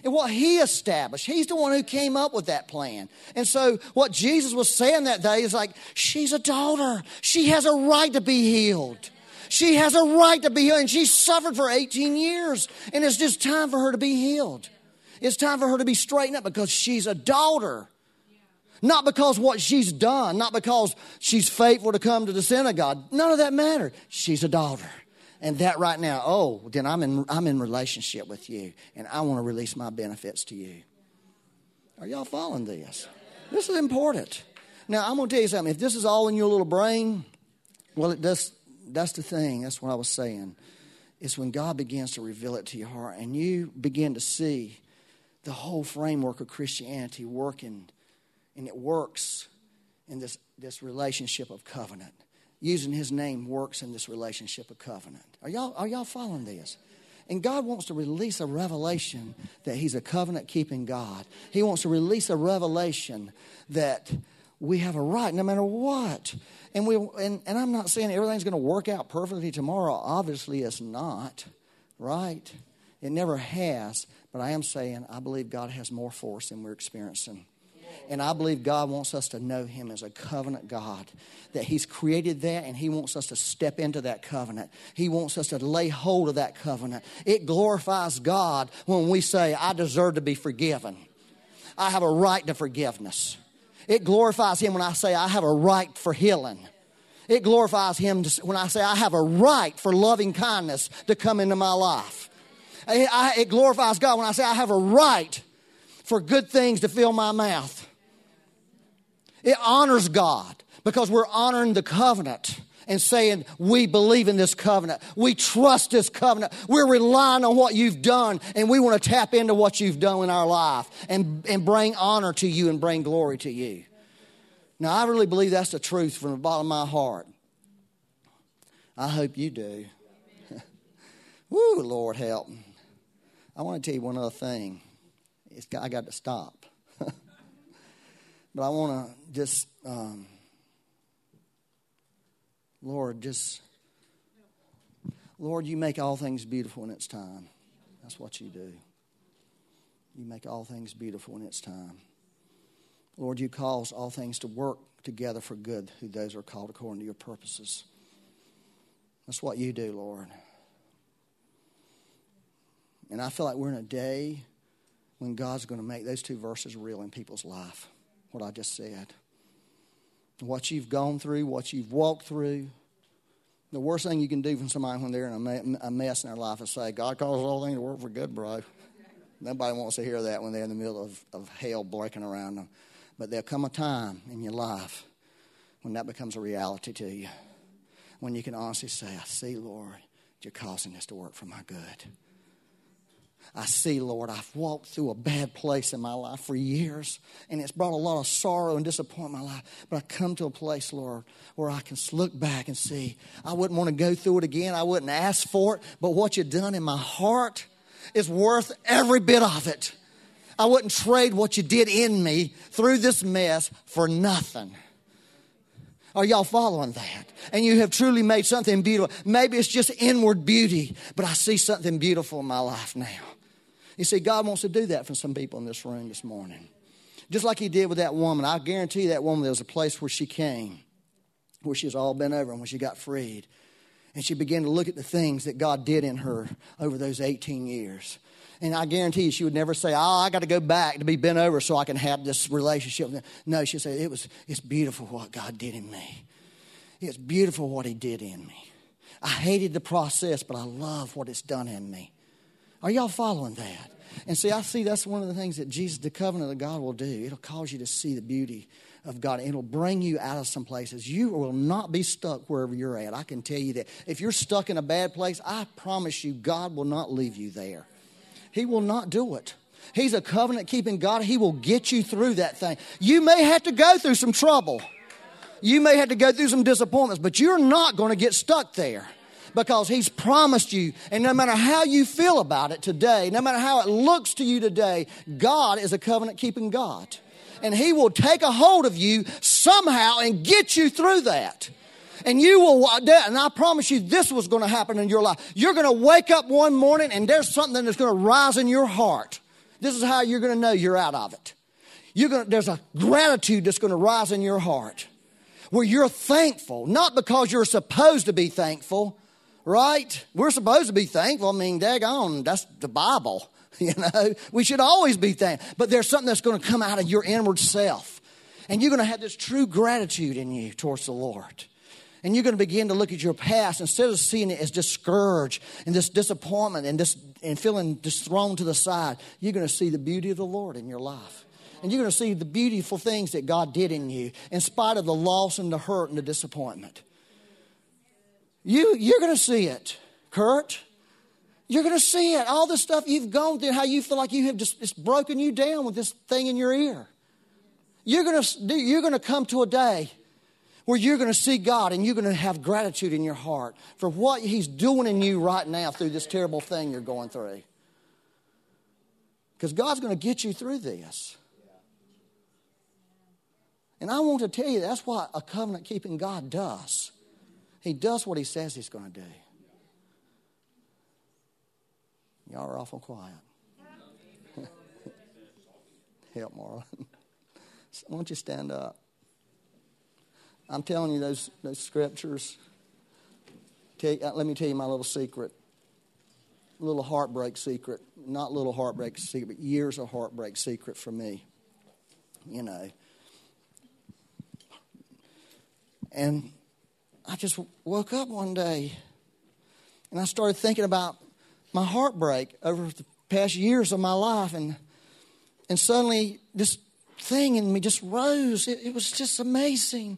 [SPEAKER 2] and what he established. He's the one who came up with that plan. And so what Jesus was saying that day is like, she's a daughter. She has a right to be healed. She has a right to be healed. And she suffered for 18 years. And it's just time for her to be healed. It's time for her to be straightened up because she's a daughter. Not because what she's done, not because she's faithful to come to the synagogue. None of that matters. She's a daughter and that right now, oh, then I'm in, I'm in relationship with you, and I want to release my benefits to you. Are y'all following this? This is important. Now, I'm going to tell you something. If this is all in your little brain, well, it does, that's the thing. That's what I was saying. It's when God begins to reveal it to your heart and you begin to see the whole framework of Christianity working, and it works in this, this relationship of covenant. Using his name works in this relationship of covenant. Are y'all, are y'all following this? And God wants to release a revelation that He's a covenant keeping God. He wants to release a revelation that we have a right no matter what. And, we, and, and I'm not saying everything's going to work out perfectly tomorrow. Obviously, it's not, right? It never has. But I am saying I believe God has more for us than we're experiencing. And I believe God wants us to know Him as a covenant God, that He's created that and He wants us to step into that covenant. He wants us to lay hold of that covenant. It glorifies God when we say, I deserve to be forgiven. I have a right to forgiveness. It glorifies Him when I say, I have a right for healing. It glorifies Him when I say, I have a right for loving kindness to come into my life. It glorifies God when I say, I have a right for good things to fill my mouth. It honors God because we're honoring the covenant and saying, We believe in this covenant. We trust this covenant. We're relying on what you've done, and we want to tap into what you've done in our life and, and bring honor to you and bring glory to you. Now, I really believe that's the truth from the bottom of my heart. I hope you do. Woo, Lord help. I want to tell you one other thing. It's, I got to stop. But I want to just, um, Lord, just, Lord, you make all things beautiful in its time. That's what you do. You make all things beautiful in its time. Lord, you cause all things to work together for good who those are called according to your purposes. That's what you do, Lord. And I feel like we're in a day when God's going to make those two verses real in people's life what I just said. What you've gone through, what you've walked through. The worst thing you can do for somebody when they're in a mess in their life is say, God causes all things to work for good, bro. Nobody wants to hear that when they're in the middle of, of hell breaking around them. But there'll come a time in your life when that becomes a reality to you. When you can honestly say, I see, Lord, you're causing this to work for my good. I see, Lord, I've walked through a bad place in my life for years, and it's brought a lot of sorrow and disappointment in my life. But I come to a place, Lord, where I can look back and see. I wouldn't want to go through it again. I wouldn't ask for it. But what you've done in my heart is worth every bit of it. I wouldn't trade what you did in me through this mess for nothing. Are y'all following that? And you have truly made something beautiful. Maybe it's just inward beauty, but I see something beautiful in my life now. You see, God wants to do that for some people in this room this morning. Just like He did with that woman. I guarantee that woman, there was a place where she came, where she's all bent over, and when she got freed. And she began to look at the things that God did in her over those 18 years. And I guarantee you, she would never say, Oh, I got to go back to be bent over so I can have this relationship. No, she'd say, it was, It's beautiful what God did in me. It's beautiful what He did in me. I hated the process, but I love what it's done in me. Are y'all following that? And see, I see that's one of the things that Jesus, the covenant of God, will do. It'll cause you to see the beauty of God. It'll bring you out of some places. You will not be stuck wherever you're at. I can tell you that. If you're stuck in a bad place, I promise you, God will not leave you there. He will not do it. He's a covenant keeping God. He will get you through that thing. You may have to go through some trouble. You may have to go through some disappointments, but you're not going to get stuck there because He's promised you. And no matter how you feel about it today, no matter how it looks to you today, God is a covenant keeping God. And He will take a hold of you somehow and get you through that. And you will, and I promise you, this was going to happen in your life. You're going to wake up one morning and there's something that's going to rise in your heart. This is how you're going to know you're out of it. You're going to, there's a gratitude that's going to rise in your heart where you're thankful, not because you're supposed to be thankful, right? We're supposed to be thankful. I mean, daggone, that's the Bible. You know, we should always be thankful. But there's something that's going to come out of your inward self. And you're going to have this true gratitude in you towards the Lord. And you're going to begin to look at your past instead of seeing it as discouraged and this disappointment and this and feeling just thrown to the side. You're going to see the beauty of the Lord in your life. And you're going to see the beautiful things that God did in you in spite of the loss and the hurt and the disappointment. You, you're going to see it, Kurt. You're going to see it. All the stuff you've gone through, how you feel like you have just it's broken you down with this thing in your ear. You're going to, you're going to come to a day where you're going to see God and you're going to have gratitude in your heart for what He's doing in you right now through this terrible thing you're going through. Because God's going to get you through this. And I want to tell you that's what a covenant keeping God does. He does what He says He's going to do. Y'all are awful quiet. Help, Marlon. Why don't you stand up? I'm telling you those, those scriptures. You, uh, let me tell you my little secret. Little heartbreak secret. Not little heartbreak secret, but years of heartbreak secret for me. You know. And I just woke up one day and I started thinking about my heartbreak over the past years of my life. And, and suddenly this thing in me just rose. It, it was just amazing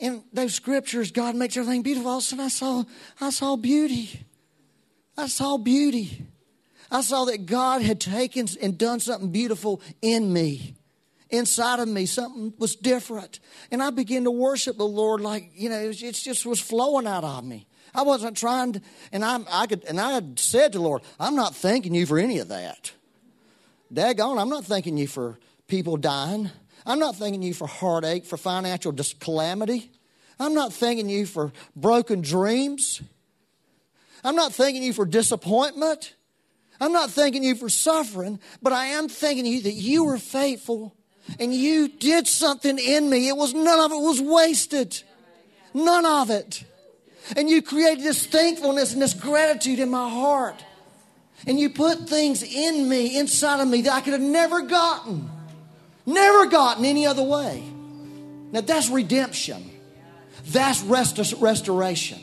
[SPEAKER 2] in those scriptures, God makes everything beautiful. All of a sudden, I saw, I saw beauty. I saw beauty. I saw that God had taken and done something beautiful in me, inside of me. Something was different. And I began to worship the Lord like, you know, it just was flowing out of me. I wasn't trying to, and I, I could, and I had said to the Lord, I'm not thanking you for any of that. Daggone, I'm not thanking you for people dying. I'm not thanking you for heartache, for financial calamity. I'm not thanking you for broken dreams. I'm not thanking you for disappointment. I'm not thanking you for suffering, but I am thanking you that you were faithful and you did something in me. It was none of it was wasted. None of it. And you created this thankfulness and this gratitude in my heart. And you put things in me, inside of me, that I could have never gotten. Never gotten any other way. Now that's redemption. That's rest- restoration.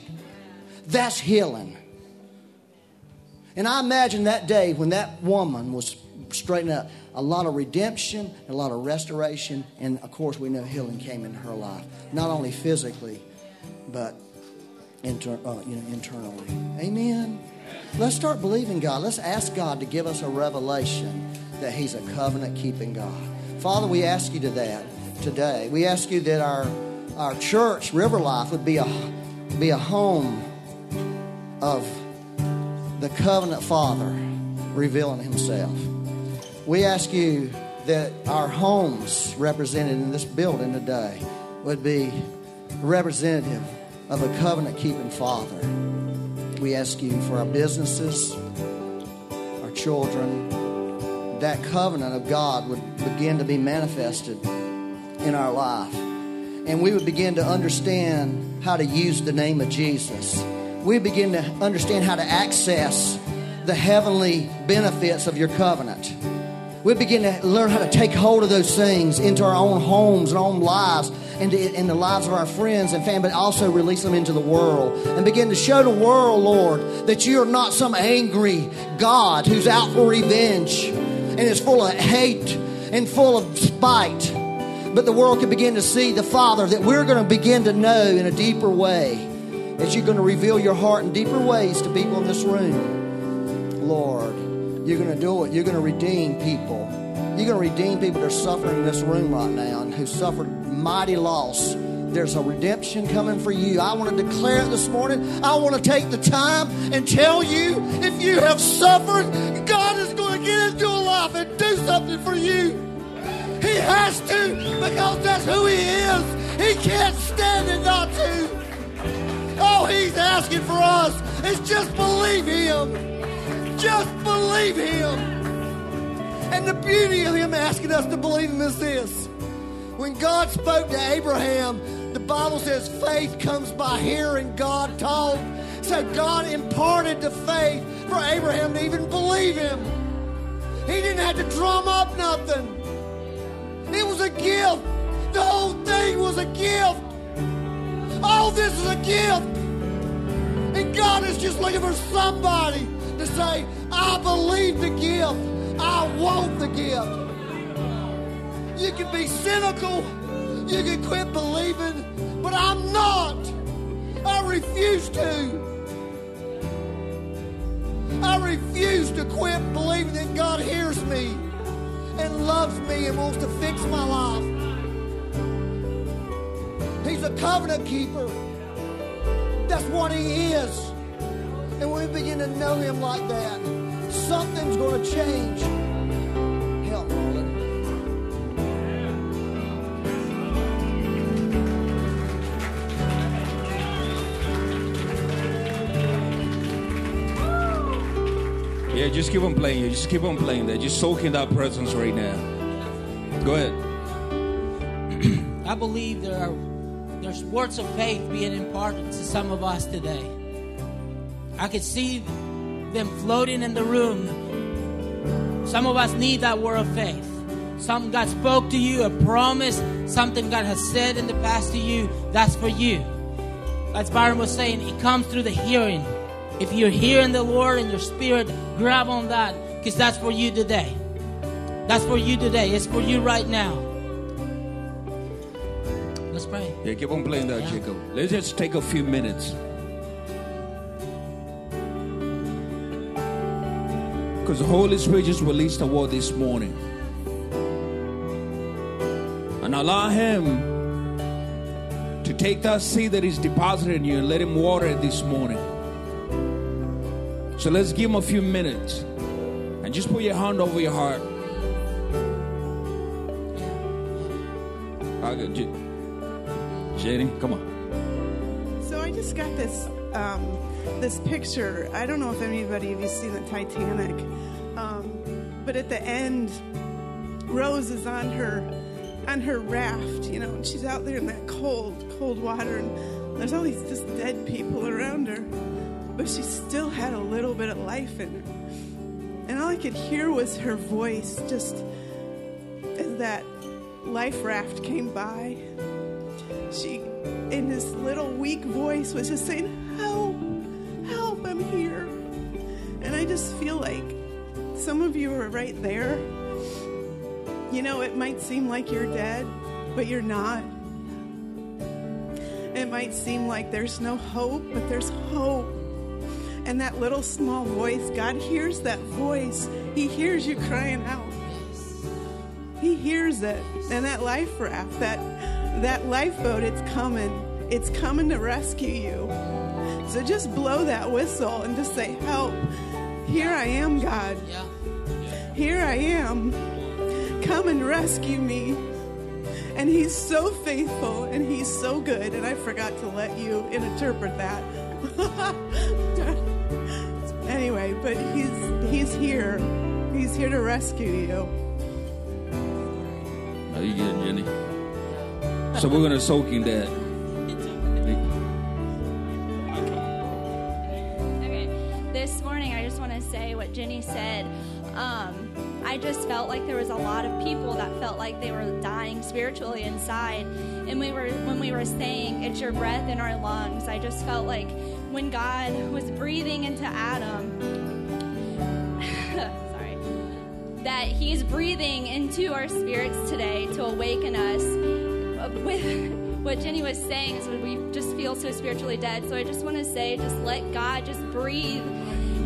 [SPEAKER 2] That's healing. And I imagine that day when that woman was straightened up, a lot of redemption, a lot of restoration, and of course we know healing came into her life, not only physically, but inter- uh, you know, internally. Amen. Let's start believing God. Let's ask God to give us a revelation that He's a covenant keeping God. Father, we ask you to that today. We ask you that our our church, River Life, would be a be a home of the covenant Father revealing Himself. We ask you that our homes represented in this building today would be representative of a covenant keeping Father. We ask you for our businesses, our children, that covenant of God would begin to be manifested in our life. And we would begin to understand how to use the name of Jesus. We begin to understand how to access the heavenly benefits of your covenant. We begin to learn how to take hold of those things into our own homes and our own lives, and in the lives of our friends and family, but also release them into the world and begin to show the world, Lord, that you are not some angry God who's out for revenge and is full of hate and full of spite. But the world can begin to see the Father that we're going to begin to know in a deeper way as you're going to reveal your heart in deeper ways to people in this room. Lord, you're going to do it. You're going to redeem people. You're going to redeem people that are suffering in this room right now and who suffered mighty loss. There's a redemption coming for you. I want to declare it this morning. I want to take the time and tell you if you have suffered, God is going to get into your life and do something for you. He has to because that's who He is. He can't stand it not to. All He's asking for us is just believe Him. Just believe Him. And the beauty of Him asking us to believe Him is this. When God spoke to Abraham, the Bible says faith comes by hearing God talk. So God imparted the faith for Abraham to even believe Him. He didn't have to drum up nothing. It was a gift. The whole thing was a gift. All this is a gift. And God is just looking for somebody to say, I believe the gift. I want the gift. You can be cynical. You can quit believing, but I'm not. I refuse to. I refuse to quit believing that God hears me and loves me and wants to fix my life. He's a covenant keeper. That's what he is. And we begin to know him like that, something's going to change. Help, Roland.
[SPEAKER 3] Yeah, just keep on playing. You just keep on playing that. Just soak in that presence right now. Go ahead.
[SPEAKER 4] I believe there are there's words of faith being imparted to some of us today. I could see them floating in the room. Some of us need that word of faith. Something God spoke to you, a promise, something God has said in the past to you, that's for you. As Byron was saying, it comes through the hearing. If you're hearing the Lord in your spirit, grab on that because that's for you today. That's for you today. It's for you right now. Let's pray.
[SPEAKER 3] Yeah, keep on playing that,
[SPEAKER 4] Yeah.
[SPEAKER 3] Jacob. Let's just take a few minutes. Because the Holy Spirit just released a word this morning. And allow Him to take that seed that is deposited in you and let Him water it this morning. So let's give Him a few minutes. And just put your hand over your heart. Jenny, come on.
[SPEAKER 5] So I just got this um, this picture. I don't know if anybody of you seen the Titanic, um, but at the end, Rose is on her on her raft, you know, and she's out there in that cold, cold water, and there's all these just dead people around her, but she still had a little bit of life in her, and all I could hear was her voice, just as that life raft came by she in this little weak voice was just saying just feel like some of you are right there you know it might seem like you're dead but you're not it might seem like there's no hope but there's hope and that little small voice god hears that voice he hears you crying out he hears it. And that life raft, that that lifeboat, it's coming. It's coming to rescue you. So just blow that whistle and just say, Help. Here I am, God.
[SPEAKER 4] Yeah.
[SPEAKER 5] Here I am. Come and rescue me. And he's so faithful and he's so good. And I forgot to let you interpret that. anyway, but he's he's here. He's here to rescue you.
[SPEAKER 3] How you getting, Jenny? So we're gonna soak in that.
[SPEAKER 6] Said. Um, I just felt like there was a lot of people that felt like they were dying spiritually inside, and we were when we were saying it's your breath in our lungs. I just felt like when God was breathing into Adam, sorry, that He's breathing into our spirits today to awaken us. With what Jenny was saying is when we just feel so spiritually dead. So I just want to say, just let God just breathe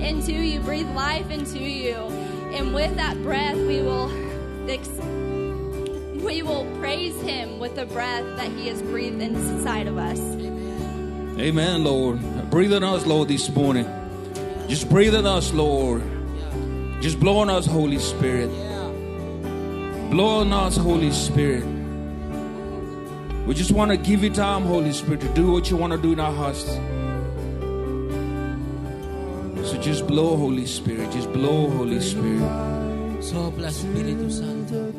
[SPEAKER 6] into you, breathe life into you, and with that breath, we will. We will praise him with the breath that he has breathed inside of us.
[SPEAKER 3] Amen, Lord. Breathe on us, Lord, this morning. Just breathe on us, Lord. Just blow on us, Holy Spirit. Blow on us, Holy Spirit. We just want to give you time, Holy Spirit, to do what you want to do in our hearts. So just blow, Holy Spirit. Just blow, Holy Spirit.
[SPEAKER 4] Sopla Espíritu Santo.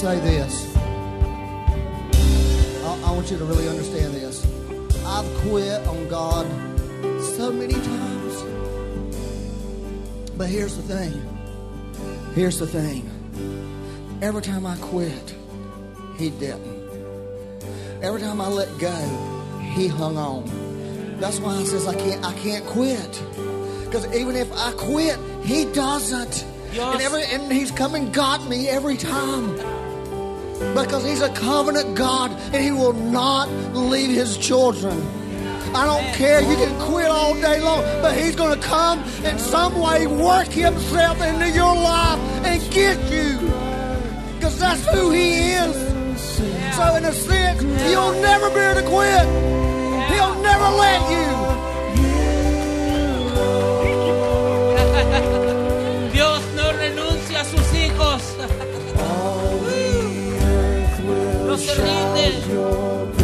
[SPEAKER 2] Say this. I, I want you to really understand this. I've quit on God so many times. But here's the thing. Here's the thing. Every time I quit, He didn't. Every time I let go, He hung on. That's why I says I can't I can't quit. Because even if I quit, He doesn't.
[SPEAKER 4] Yes.
[SPEAKER 2] And every and He's come and got me every time. Because He's a covenant God and He will not leave His children. I don't care. You can quit all day long, but He's going to come in some way, work Himself into your life and get you. Because that's who He is. So, in a sense, you'll never be able to quit. He'll never let you.
[SPEAKER 4] Dios no renuncia a sus hijos. se rinde.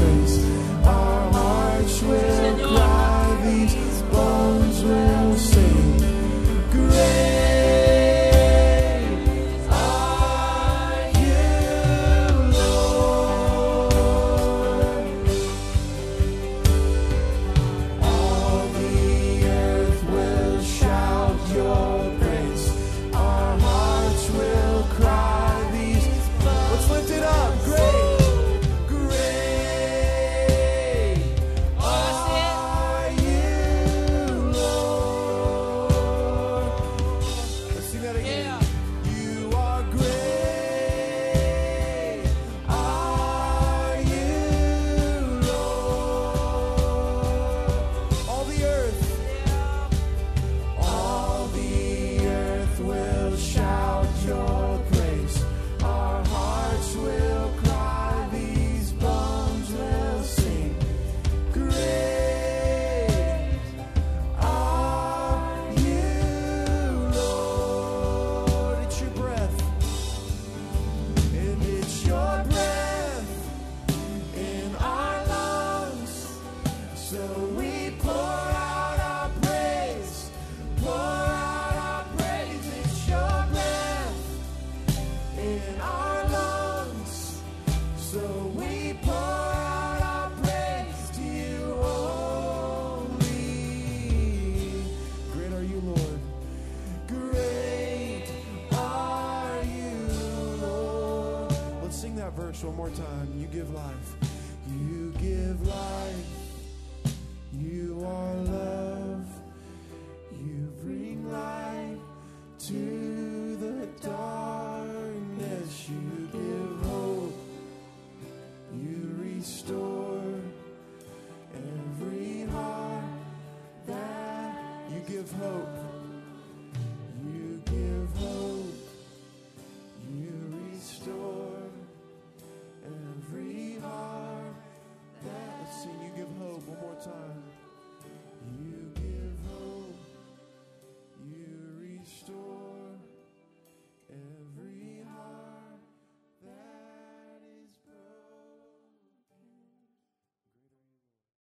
[SPEAKER 7] More time. You give life.